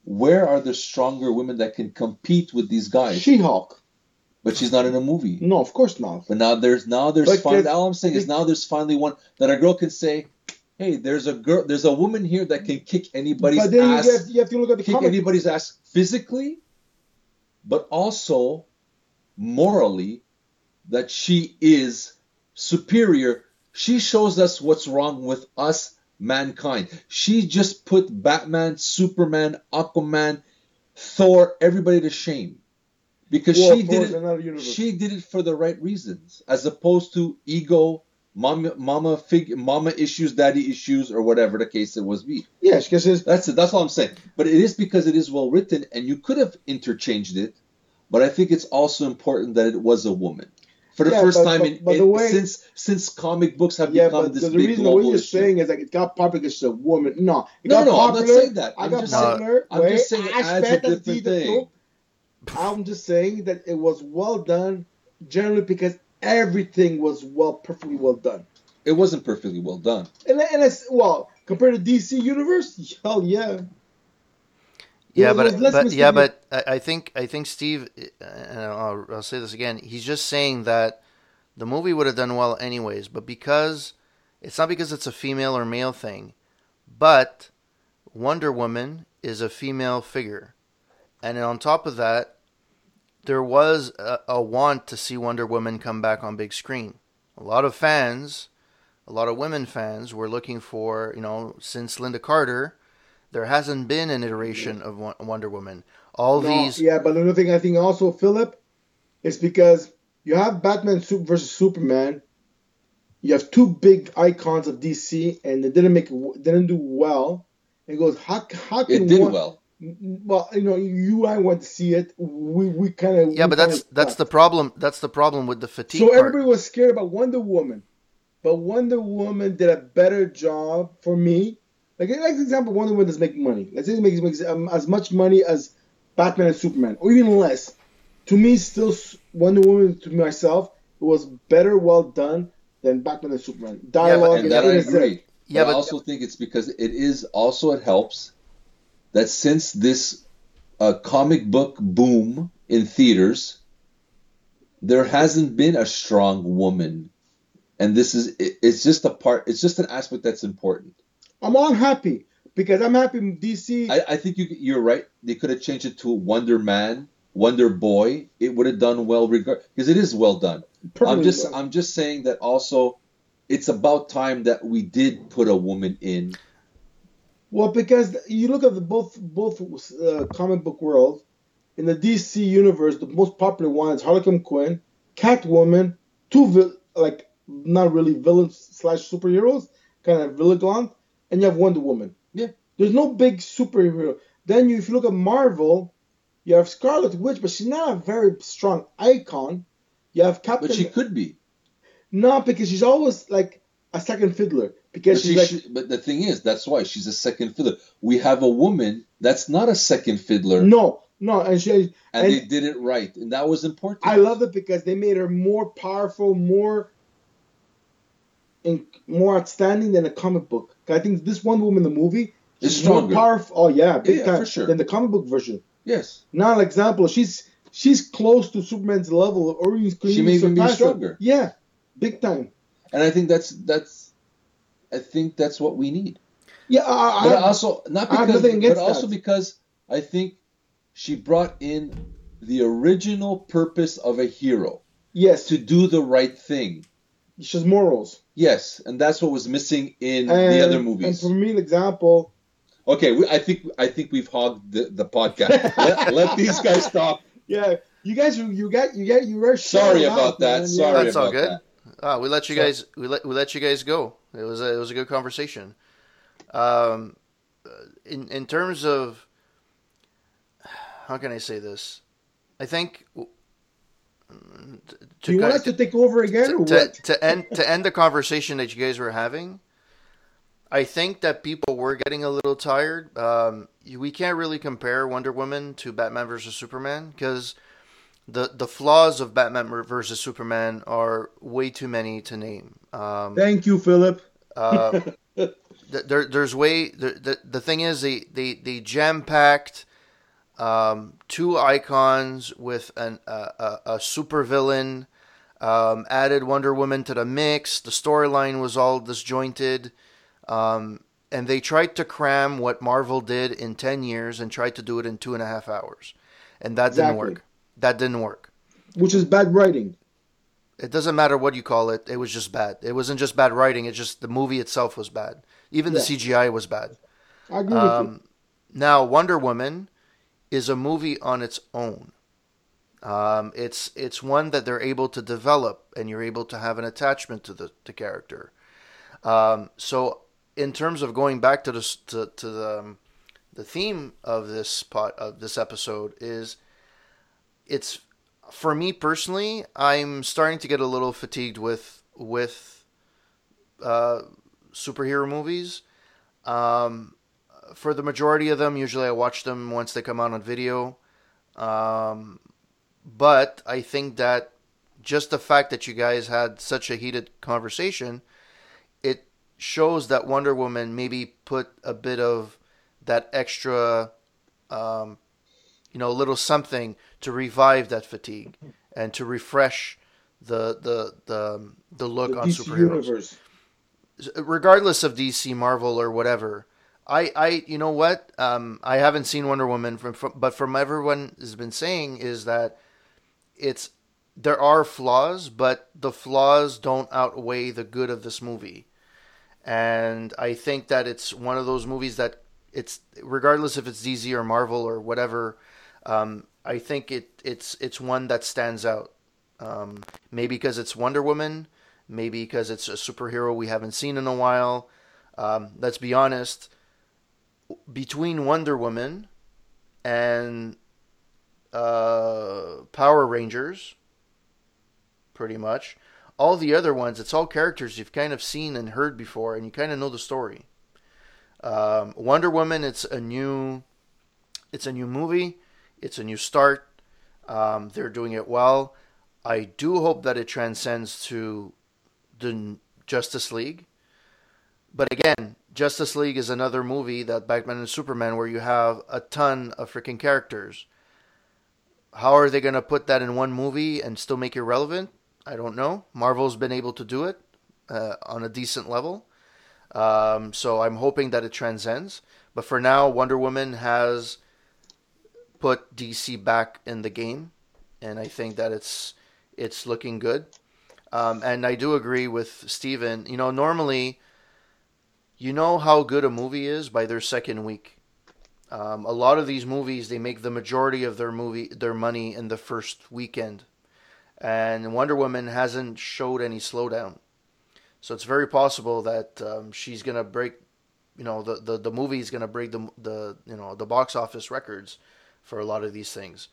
Where are the stronger women that can compete with these guys? She-Hulk. But she's not in a movie. No, of course not. But now there's now there's But finally all I'm saying is now there's finally one that a girl can say, "Hey, there's a girl, there's a woman here that can kick anybody's But then ass, you have, you have to look at the kick comic. anybody's ass physically, but also morally that she is superior. She shows us what's wrong with us, mankind. She just put Batman, Superman, Aquaman, Thor, everybody to shame. Because War she did it she did it for the right reasons, as opposed to ego, mama, mama, fig, mama issues, daddy issues, or whatever the case it was be. yeah, because That's it. That's all I'm saying. But it is because it is well written, and you could have interchanged it. But I think it's also important that it was a woman for the Yeah, first but- time but- in, but in- the way- since since comic books have yeah, become but this the big reason way you're issue. saying is like it got popular because it's a woman. No, it No, no, I'm not saying that. I I'm got just saying- popular. I'm just saying it adds a different thing. Truth. I'm just saying that it was well done, generally because everything was well, perfectly well done. It wasn't perfectly well done. And and it's well compared to DC Universe, hell yeah. Yeah, was but but yeah, but I I think I think Steve, uh, and I'll, I'll say this again. He's just saying that the movie would have done well anyways, but because it's not because it's a female or male thing, but Wonder Woman is a female figure, and then on top of that, there was a, a want to see Wonder Woman come back on big screen. A lot of fans, a lot of women fans, were looking for you know since Lynda Carter there hasn't been an iteration of Wonder Woman. All No, these, yeah, but another thing I think also, Philip, is because you have Batman Sup- versus Superman. You have two big icons of DC, and they didn't make it, didn't do well. It goes how how can It did one, well. Well, you know, you and I went to see it. We we kind of yeah, but that's that's the problem. That's the problem with the fatigue so part. everybody was scared about Wonder Woman, but Wonder Woman did a better job for me. Like, like for example, Wonder Woman does make money. Let's say it makes, makes um, as much money as Batman and Superman, or even less. To me, still Wonder Woman to myself it was better, well done than Batman and Superman. Dialogue and is that I A to Z. agree. Yeah, but I but- also think it's because it is also it helps that since this uh, comic book boom in theaters, there hasn't been a strong woman, and this is it, it's just a part. It's just an aspect that's important. I'm all happy because I'm happy DC. I, I think you, you're right. They could have changed it to Wonder Man, Wonder Boy. It would have done well, regard because it is well done. I'm just well. I'm just saying that also. It's about time that we did put a woman in Well, because you look at the both both uh, comic book world, in the DC universe, the most popular one is Harley Quinn, Catwoman, two vil- like not really villains slash superheroes, kind of villain, and you have Wonder Woman. Yeah. There's no big superhero. Then you, if you look at Marvel, you have Scarlet Witch, but she's not a very strong icon. You have Captain. But she could be. Not because she's always like a second fiddler. Because But, she's she like should- but the thing is, that's why she's a second fiddler. We have a woman that's not a second fiddler, no, no, and she and, and- they did it right, and that was important. I love it because they made her more powerful, more and more outstanding than a comic book. I think this one Woman in the movie Is more powerful. Oh yeah, big Yeah, time for sure. than the comic book version. Yes, Now, an example, she's she's close to Superman's level, or even She may even be stronger. Yeah, big time. and I think that's that's, I think that's what we need. Yeah, I, But I, also not because, nothing but against also that. because I think she brought in the original purpose of a hero yes, to do the right thing. she's morals. Yes, and that's what was missing in And, the other movies. and movies. for me, an example, Okay, we, I think I think we've hogged the, the podcast. <laughs> let, let these guys talk. Yeah, you guys, you, you got, you got, you were Sorry about out, that. man. Sorry That's all good. that. Ah, we let you So- guys we let we let you guys go. It was a, it was a good conversation. Um, in in terms of how can I say this? I think to, Do you want to take over again, or to, what? to end to end the conversation that you guys were having, I think that people were getting a little tired. Um, we can't really compare Wonder Woman to Batman versus Superman because the the flaws of Batman versus Superman are way too many to name. Um, Thank you, Philip. uh, <laughs> there, there's way the, the the thing is they they, they jam packed um, two icons with an uh, a, a super villain. Um, added Wonder Woman to the mix. The storyline was all disjointed, um, and they tried to cram what Marvel did in ten years and tried to do it in two and a half hours, and that didn't work. That didn't work. Which is bad writing. It doesn't matter what you call it. It was just bad. It wasn't just bad writing. It's just the movie itself was bad. Even the CGI was bad. I agree with Um, now, Wonder Woman is a movie on its own. Um, it's it's one that they're able to develop, and you're able to have an attachment to the to character. Um, so, in terms of going back to this to, to the um, the theme of this pot of this episode is it's for me personally, I'm starting to get a little fatigued with with uh, superhero movies. Um, for the majority of them, usually I watch them once they come out on video. Um, but I think that just the fact that you guys had such a heated conversation, it shows that Wonder Woman maybe put a bit of that extra, um, you know, a little something to revive that fatigue and to refresh the the the the look the on DC superheroes universe. regardless of DC, Marvel, or whatever, I, I, you know what? Um, I haven't seen Wonder Woman, from, from, but from everyone has been saying is that it's there are flaws, but the flaws don't outweigh the good of this movie, and I think that it's one of those movies that it's regardless if it's DC or Marvel or whatever. Um, I think it it's it's one that stands out. Um, maybe because it's Wonder Woman, maybe because it's a superhero we haven't seen in a while. Um, let's be honest. Between Wonder Woman and uh, Power Rangers, pretty much, all the other ones, it's all characters you've kind of seen and heard before, and you kind of know the story. Um, Wonder Woman, it's a new, it's a new movie, it's a new start. Um, they're doing it well. I do hope that it transcends to the Justice League. But again, Justice League is another movie that Batman and Superman where you have a ton of freaking characters. How are they going to put that in one movie and still make it relevant? I don't know. Marvel's been able to do it uh, on a decent level. Um, so I'm hoping that it transcends. But for now, Wonder Woman has put DC back in the game, and I think that it's it's looking good. Um, and I do agree with Steven. You know, normally, you know how good a movie is by their second week. Um, a lot of these movies, they make the majority of their movie their money in the first weekend, and Wonder Woman hasn't showed any slowdown. So it's very possible that um, she's gonna break, you know, the the, the movie is gonna break the the you know the box office records for a lot of these things.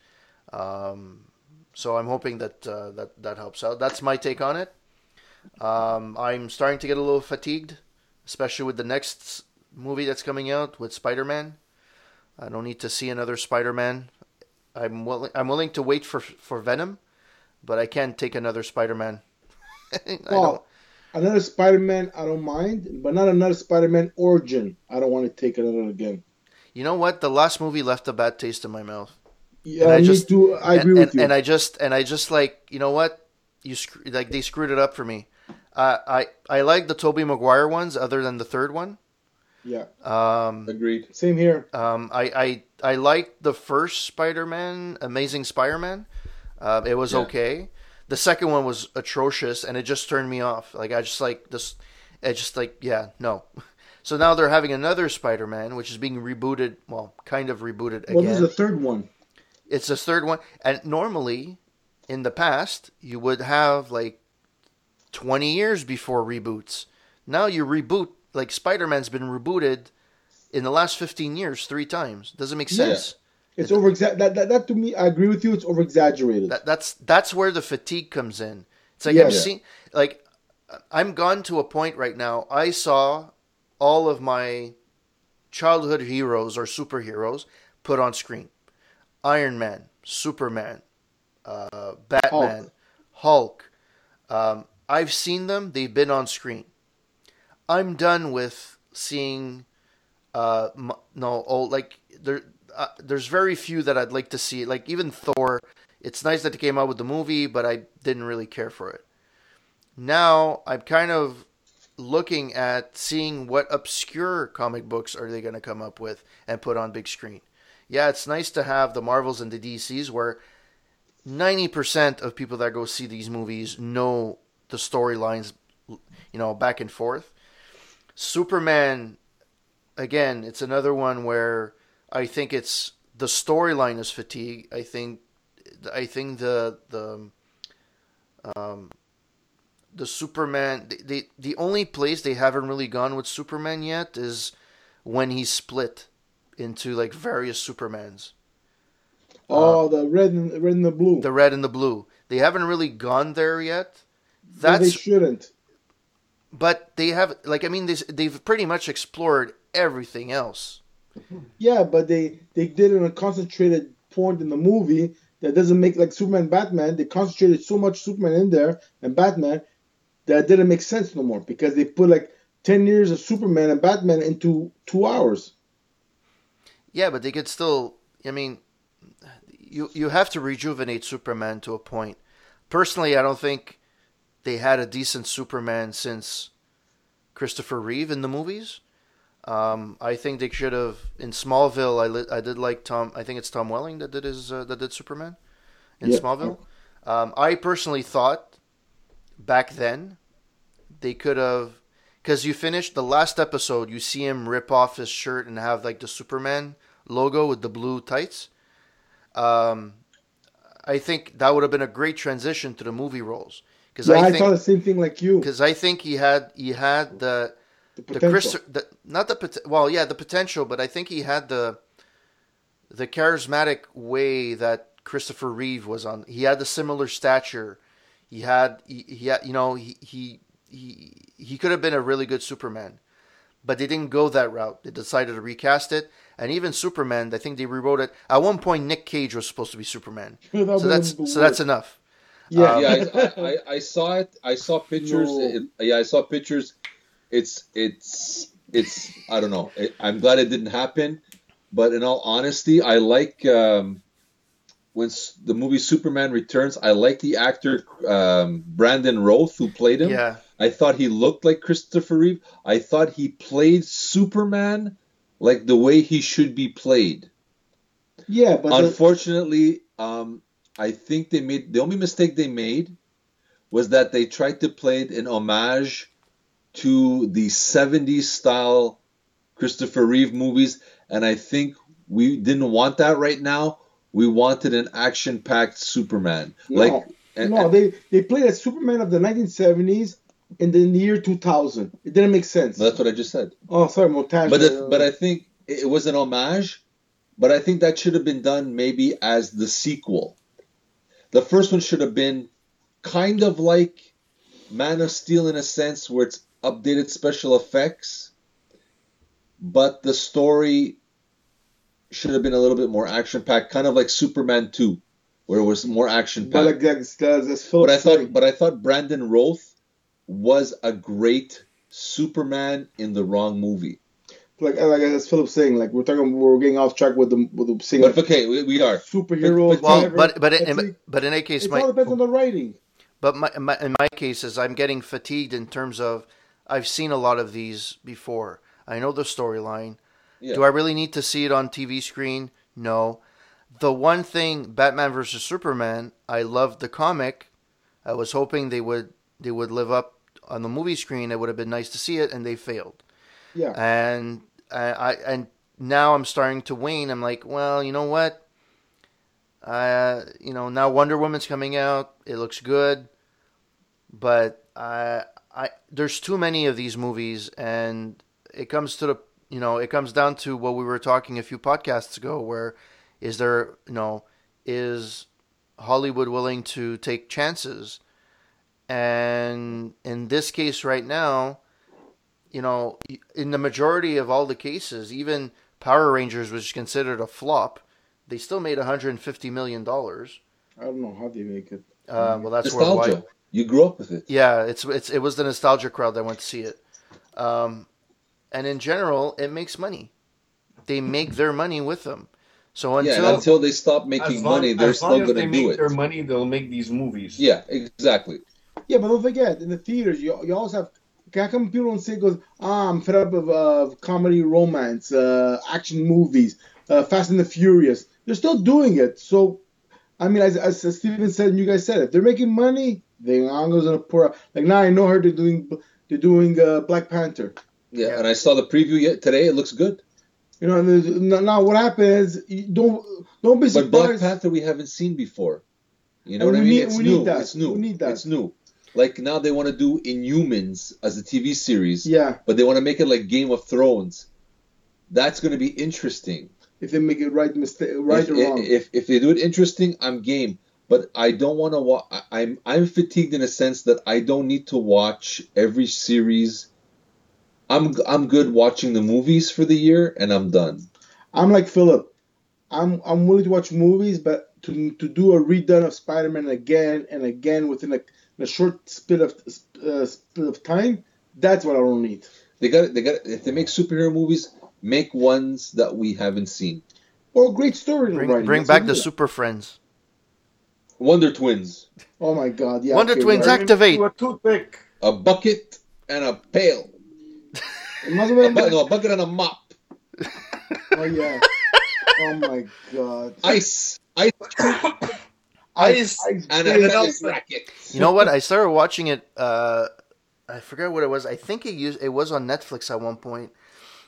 Um, so I'm hoping that uh, that that helps out. That's my take on it. Um, I'm starting to get a little fatigued, especially with the next movie that's coming out with Spider-Man. I don't need to see another Spider-Man. I'm willing. I'm willing to wait for for Venom, but I can't take another Spider-Man. <laughs> Well, another Spider-Man, I don't mind, but not another Spider-Man origin. I don't want to take another again. You know what? The last movie left a bad taste in my mouth. Yeah, I me just- too. I and, agree and, with you. And I just and I just like you know what you screw, like they screwed it up for me. Uh, I I like the Tobey Maguire ones other than the third one. yeah, Um, Agreed. same here. um, I I I liked the first Spider-Man, Amazing Spider-Man. Uh, it was Yeah. okay. The second one was atrocious, and it just turned me off. Like I just like this. It just like yeah no. <laughs> So now they're having another Spider-Man, which is being rebooted. Well, kind of rebooted Well, again. this is the third one. It's the third one, and normally, in the past, you would have like twenty years before reboots. Now you reboot like Spider-Man's been rebooted in the last fifteen years three times. Doesn't make Yeah. sense. It's over that, that that to me, I agree with you. It's over exaggerated. That, that's that's where the fatigue comes in. It's like Yeah. I've Yeah. seen like I'm gone to a point right now. I saw all of my childhood heroes or superheroes put on screen. Iron Man, Superman, uh, Batman, Hulk. Um, I've seen them. They've been on screen. I'm done with seeing. Uh, m- no, oh, like there. Uh, there's very few that I'd like to see. Like even Thor. It's nice that they came out with the movie, but I didn't really care for it. Now I'm kind of looking at seeing what obscure comic books are they going to come up with and put on big screen. Yeah, it's nice to have the Marvels and the DCs where 90% of people that go see these movies know the storylines, you know, back and forth. Superman, again, it's another one where I think it's the storyline is fatigue. I think, I think the the um, the Superman, the, the the only place they haven't really gone with Superman yet is when he's split into like various Supermans. oh, uh, the red and red and the blue. the red and the blue. They haven't really gone there yet. Well, they shouldn't. but they have like I mean they they've pretty much explored everything else. Yeah, but they they did it on a concentrated point in the movie that doesn't make like Superman Batman. They concentrated so much Superman in there and Batman that didn't make sense no more because they put like ten years of Superman and Batman into two hours. Yeah, but they could still. I mean, you you have to rejuvenate Superman to a point. Personally, I don't think they had a decent Superman since Christopher Reeve in the movies. Um, I think they should have in Smallville. I li- I did like Tom. I think it's Tom Welling that did his uh, that did Superman in Yeah. Smallville. Um, I personally thought back then they could have because you finished the last episode. You see him rip off his shirt and have like the Superman logo with the blue tights. Um, I think that would have been a great transition to the movie roles because Yeah, I I, think thought the same thing like you. because I think he had he had the The the. Chris the, not the well yeah the potential but I think he had the the charismatic way that Christopher Reeve was on he had the similar stature he had he, he had you know he he he he could have been a really good Superman but they didn't go that route they decided to recast it and even Superman I think they rewrote it at one point Nick Cage was supposed to be Superman <laughs> That so would've that's so that's enough yeah. um, yeah, I, I, I <laughs> saw it. I saw pictures. No. It- yeah, I saw pictures. It's it's it's. I don't know. It, I'm glad it didn't happen, but in all honesty, I like um, when the movie Superman Returns. I like the actor um, Brandon Routh who played him. yeah I thought he looked like Christopher Reeve. I thought he played Superman like the way he should be played. yeah, but the, Unfortunately, um, I think they made the only mistake they made was that they tried to play it in homage to the 70s style Christopher Reeve movies, and I think we didn't want that right now. We wanted an action-packed Superman, No. like and- no, and- they they played a Superman of the 1970s in the year 2000. It didn't make sense. that's what I just said. oh, sorry, montage. But it, but I think it it was an homage, but I think that should have been done maybe as the sequel. The first one should have been kind of like Man of Steel in a sense, where it's updated special effects, but the story should have been a little bit more action packed, kind of like Superman 2, where it was more action but packed. like that's, that's, that's But I thought, but I thought Brandon Routh was a great Superman in the wrong movie. like like as Philip saying, like we're talking, we're getting off track with the with the saying But okay, we, we are. superheroes. well whatever. but but It's in, like- but in any case it my all depends on the writing. But my, my, in my cases, I'm getting fatigued in terms of I've seen a lot of these before. I know the storyline. Yeah. Do I really need to see it on TV screen? No. The one thing, Batman versus Superman, I loved the comic. I was hoping they would they would live up on the movie screen. It would have been nice to see it, and they failed. Yeah. and I, I and now I'm starting to wane. I'm like, well, you know what? Uh, you know, now Wonder Woman's coming out. It looks good, but I, I there's too many of these movies, and it comes to the you know it comes down to what we were talking a few podcasts ago, where is there you know is Hollywood willing to take chances? And in this case, right now, you know, in the majority of all the cases, even Power Rangers was considered a flop. They still made 150 million dollars. I don't know how they make it. Uh, well, that's Nostalgia. worldwide. You grew up with it. Yeah, it's it's it was the nostalgia crowd that went to see it. Um, and in general, it makes money. They make their money with them. So until and until they stop making long- money, they're as long still as going they to make do it. their money, they'll make these movies. Yeah, exactly. Yeah, but don't forget, in the theaters, you, you also have. How come people don't say, "Goes, ah, I'm fed up of uh, comedy, romance, uh, action movies, uh, Fast and the Furious." They're still doing it. So, I mean, as, as Steven said, and you guys said, if they're making money, they're not gonna pour. out. Like now, I know her. They're doing. They're doing uh, Black Panther. Yeah, Yeah. and I saw the preview yet today. It looks good. You know, now now what happens? Don't don't be surprised. But Black. Panther we haven't seen before. You know And what I mean? need- it's we new. need that. It's new. We need that. It's new. Like now they want to do Inhumans as a TV series, yeah, but they want to make it like Game of Thrones. That's going to be interesting. if they make it right, mistake, right if, or wrong. If if they do it interesting, I'm game. But I don't want to watch. I'm I'm fatigued in a sense that I don't need to watch every series. I'm I'm good watching the movies for the year, and I'm done. I'm like Philip. I'm I'm willing to watch movies, but to to do a redone of Spider-Man again and again within a, in a short split of uh, split of time, that's what I don't need. They got they got if they make superhero movies, make ones that we haven't seen. Or great story bring, writing. bring Let's back the that. Super Friends. Wonder Twins, Oh my God! Yeah. Wonder okay, Twins right. activate. To a toothpick. a bucket and a pail. It must have A been- bu- no, a bucket and a mop. oh yeah. Oh my God. Ice, ice, Ice Ice and Baby. a racket. You know what? I started watching it. Uh, I forget what it was. I think it used it was on Netflix at one point. point,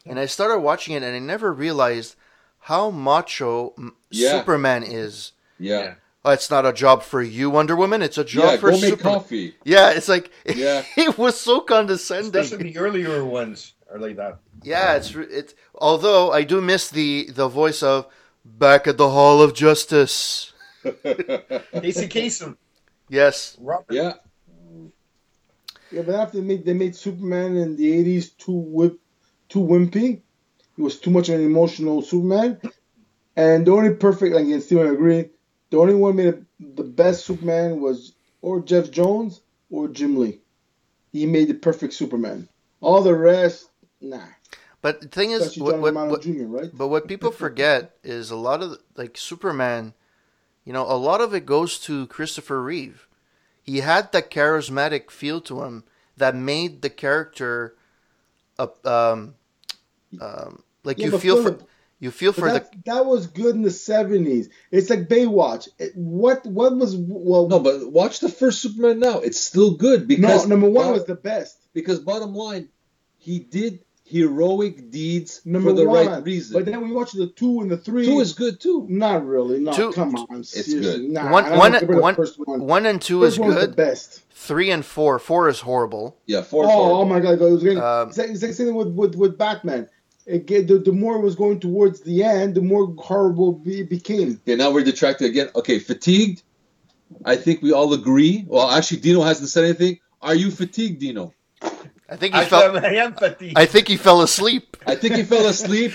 and I started watching it, and I never realized how macho Yeah. Superman is. Yeah, Oh, it's not a job for you, Wonder Woman. It's a job yeah. for Go make Superman. coffee. Yeah, it's like <laughs> Yeah. it was so condescending. Especially the earlier ones are like that. Yeah, it's it's. Although I do miss the the voice of back at the Hall of Justice. <laughs> Casey Kasem, Yes, Robert. yeah, Yeah, but after they made they made Superman in the eighties too whip too wimpy. He was too much of an emotional Superman. And the only perfect like and Steven agree, the only one made the best Superman was or Geoff Johns or Jim Lee. He made the perfect Superman. All the rest, nah. but the thing is, what, what, what, Jr., right? But what people <laughs> forget is a lot of like Superman, you know, a lot of it goes to Christopher Reeve. He had that charismatic feel to him that made the character, uh, um, um, like Yeah, you but feel for Philip, you feel But for the that, that was good in the seventies. It's like Baywatch. It- what what was well no, but watch the first Superman now. It's still good no, because number one bo- was the best. because bottom line, he did heroic deeds Number for the one. right reason. But then we watch the two and the three. Two is good too. Not really. No, Two- come on. Seriously. good. Nah, one I don't one give her the one first one. one and two First is one the good. best. Three and four, four is horrible. Yeah, Oh, four. oh my god! It was getting, Um, it's, like, it's like same thing with, with, with Batman. Again, the, the more it was going towards the end, the more horrible it became. Okay, now we're detracted again. Okay, fatigued. I think we all agree. Well, actually, Dino hasn't said anything. Are you fatigued, Dino? I think he I, fell. I am fatigued. I think he fell asleep. I think he fell asleep.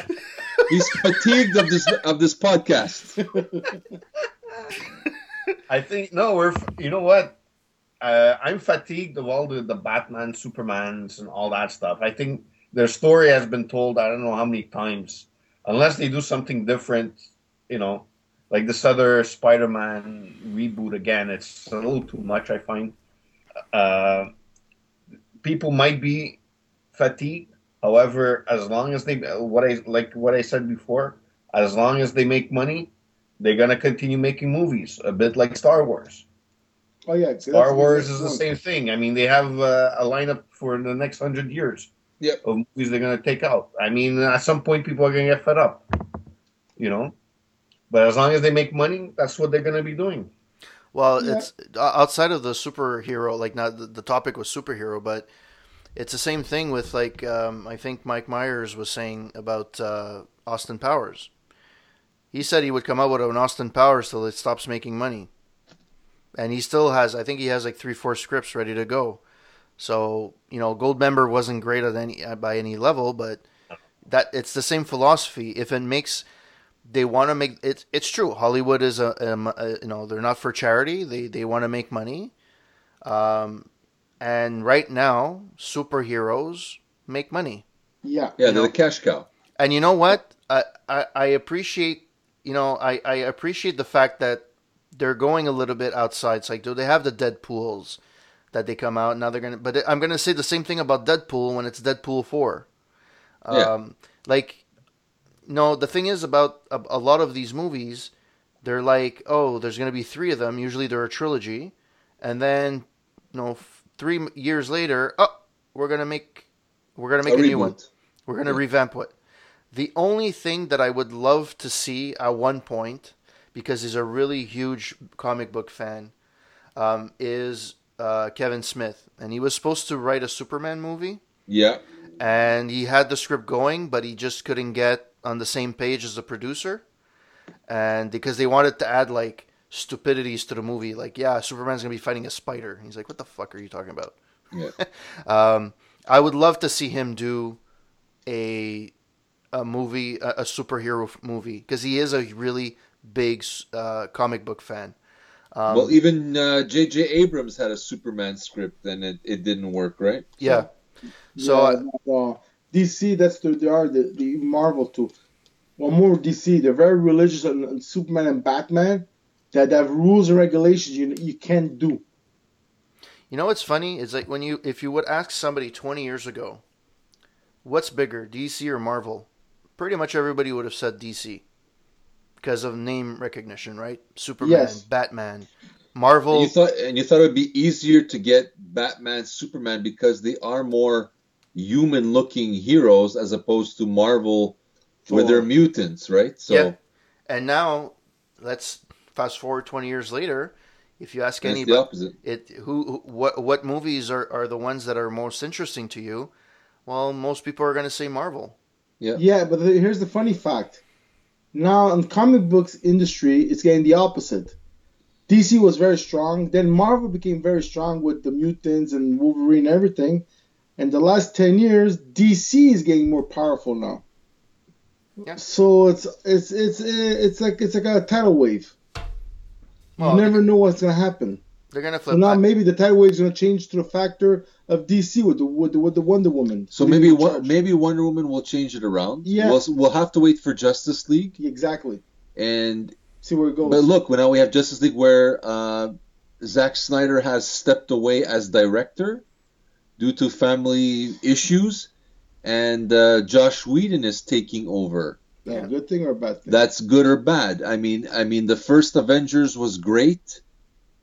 He's fatigued of this of this podcast. I think no, we're you know what? Uh, I'm fatigued of all the the Batman, Supermans, and all that stuff. I think their story has been told I don't know how many times. Unless they do something different, you know, like this other Spider-Man reboot again, it's a little too much. I find. Uh, people might be fatigued. However, as long as they what I like what I said before, as long as they make money, they're gonna continue making movies, a bit like Star Wars. Oh yeah, that's Star Wars is the same thing. I mean, they have uh, a lineup for the next hundred years. Yep. of movies they're going to take out. I mean, at some point, people are going to get fed up, you know. But as long as they make money, that's what they're going to be doing. Well, Yeah. it's outside of the superhero. Like, not the, the topic was superhero, but it's the same thing with like um, I think Mike Myers was saying about uh, Austin Powers. He said he would come out with an Austin Powers till it stops making money, and he still has. I think he has like three, four scripts ready to go. So you know, Goldmember wasn't great at any by any level, but that it's the same philosophy. If it makes they want to make it. It's true. Hollywood is a, a, a you know they're not for charity. They they want to make money. Um, and right now, superheroes make money. Yeah. Yeah, they're know? the cash cow. And you know what? I, I, I appreciate you know I, I appreciate the fact that they're going a little bit outside. It's like do they have the Deadpool's that they come out now? They're gonna, but I'm gonna say the same thing about Deadpool when it's Deadpool four. Yeah. Um, like no, the thing is about a, a lot of these movies, they're like, oh, there's gonna be three of them. Usually they're a trilogy, and then you know f- three years later, oh, we're gonna make we're gonna make a, new one. We're going to Yeah. revamp it. The only thing that I would love to see at one point, because he's a really huge comic book fan, um, is uh, Kevin Smith. And he was supposed to write a Superman movie, Yeah. and he had the script going, but he just couldn't get on the same page as the producer. And because they wanted to add like stupidities to the movie, like, yeah, Superman's to be fighting a spider. He's like, what the fuck are you talking about? Yeah. <laughs> Um, I would love to see him do a a movie, a, a superhero movie, because he is a really big uh, comic book fan. Um, well, even uh, J.J. Abrams had a Superman script, and it, it didn't work, right? yeah. So uh, yeah, uh, DC, that's the they are the, the Marvel too. One more DC, they're very religious on, on Superman and Batman that have rules and regulations you you can't do. you know what's funny is like when you if you would ask somebody 20 years ago, what's bigger, DC or Marvel? Pretty much everybody would have said DC because of name recognition, right? Superman, Yes. Batman, Marvel. And you thought, and you thought it would be easier to get Batman, Superman because they are more human-looking heroes as opposed to Marvel, where they're mutants, right? So Yeah. And now, let's fast forward 20 years later. If you ask and it's anybody, it who who- what what movies are, are the ones that are most interesting to you well most people are going to say marvel Yeah. Yeah, but the, here's the funny fact. Now, in comic books industry, it's getting the opposite. DC was very strong. Then Marvel became very strong with the mutants and Wolverine and everything. And the last ten years, DC is getting more powerful now. Yeah. So it's it's it's it's like it's like a tidal wave. You never know what's gonna happen. they're going to So flip now I- maybe the tidal wave is gonna change to the factor of DC with the with the, with the Wonder Woman. So maybe the one, maybe Wonder Woman will change it around. Yeah. We'll, we'll have to wait for Justice League, exactly. and See where it goes. but look, now we have Justice League where uh, Zack Snyder has stepped away as director due to family issues, and uh, Joss Whedon is taking over. Now, Yeah. good thing or bad thing? That's good or bad. I mean, I mean, the first Avengers was great.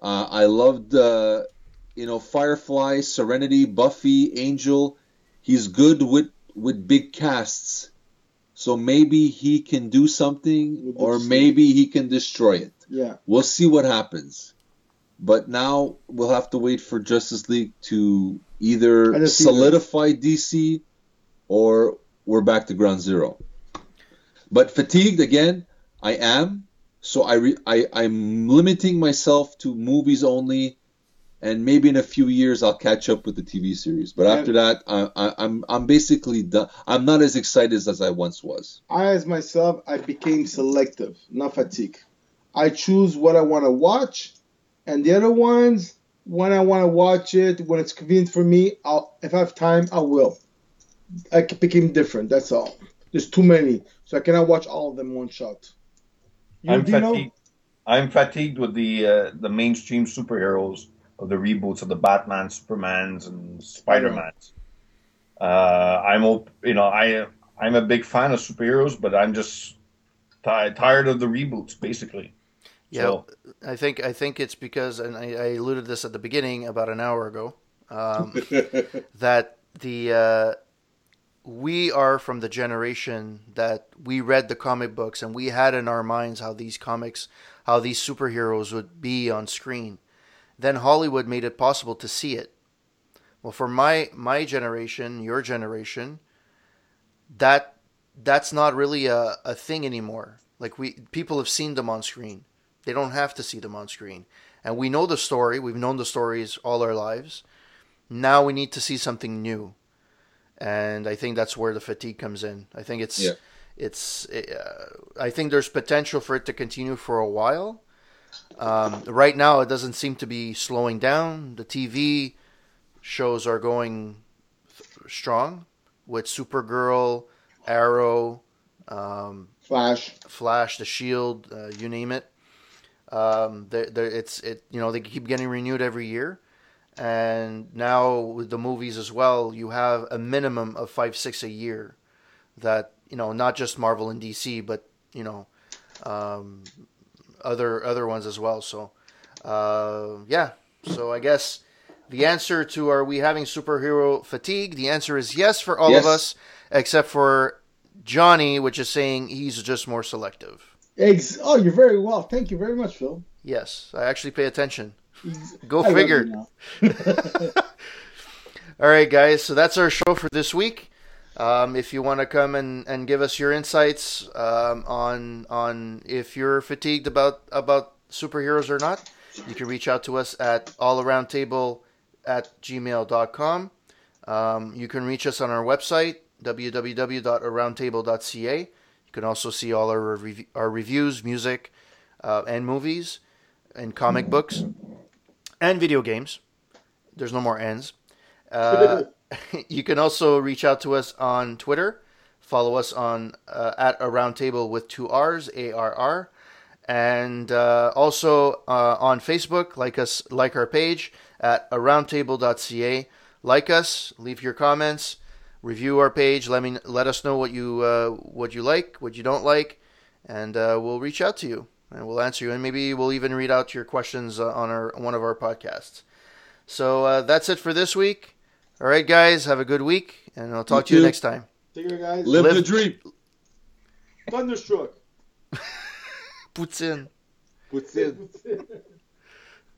Uh, I loved, uh, you know, Firefly, Serenity, Buffy, Angel. He's good with with big casts, so maybe he can do something, With or maybe he can destroy it. yeah. We'll see what happens. But now we'll have to wait for Justice League to either solidify DC or we're back to ground zero. But fatigued again, I am. So I, re- I I'm limiting myself to movies only, and maybe in a few years I'll catch up with the TV series. But Yeah. after that, I, I, I'm I'm basically done. I'm not as excited as I once was. I, as myself, I became selective, not fatigue. I choose what I want to watch, and the other ones, when I want to watch it, when it's convenient for me, I'll, if I have time, I will. I became different. That's all. There's too many, so I cannot watch all of them one shot. You, I'm Dino? fatigued. I'm fatigued with the uh, the mainstream superheroes of the reboots of the Batman, Supermans, and Spider Mans. Uh, I'm op- you know I I'm a big fan of superheroes, but I'm just ti tired of the reboots, basically. Yeah So, i think i think it's because and i, I alluded this at the beginning about an hour ago um, <laughs> that the uh, we are from the generation that we read the comic books and we had in our minds how these comics, how these superheroes would be on screen. Then Hollywood made it possible to see it. Well, for my my generation, your generation, that that's not really a, a thing anymore. Like we people have seen them on screen. They don't have to see them on screen. And we know the story. We've known the stories all our lives. Now we need to see something new. And I think that's where the fatigue comes in. I think it's Yeah. it's uh, I think there's potential for it to continue for a while. Um, right now, it doesn't seem to be slowing down. The TV shows are going th- strong with Supergirl, Arrow, um, Flash. Flash, The Shield, uh, you name it. Um, they they it's it you know they keep getting renewed every year, and now with the movies as well, you have a minimum of five six a year, that you know not just Marvel and DC, but you know, um, other other ones as well. So, uh, yeah. So I guess the answer to are we having superhero fatigue? The answer is yes for all Yes. of us, except for Johnny, which is saying he's just more selective. Ex- oh, you're very well. Thank you very much, Phil. Yes, I actually pay attention. Go I figure. <laughs> <laughs> All right, guys. So that's our show for this week. Um, if you want to come and, and give us your insights um, on on if you're fatigued about about superheroes or not, you can reach out to us at allaroundtable at gmail.com. Um, you can reach us on our website www.aroundtable.ca. You can also see all our rev- our reviews, music, uh, and movies, and comic books, and video games. There's no more ends. Uh, <laughs> you can also reach out to us on Twitter. Follow us on uh, at a roundtable with two R's, A R R, and uh, also uh, on Facebook. Like us, like our page at aroundtable.ca. Like us, leave your comments, review our page. Let me let us know what you uh, what you like, what you don't like, and uh, we'll reach out to you and we'll answer you. And maybe we'll even read out your questions uh, on our one of our podcasts. So uh, that's it for this week. All right, guys, have a good week, and I'll talk You to you too. next time. Take care, guys. Live, Live- the dream. Thunderstruck. Poutine. <laughs> Putin.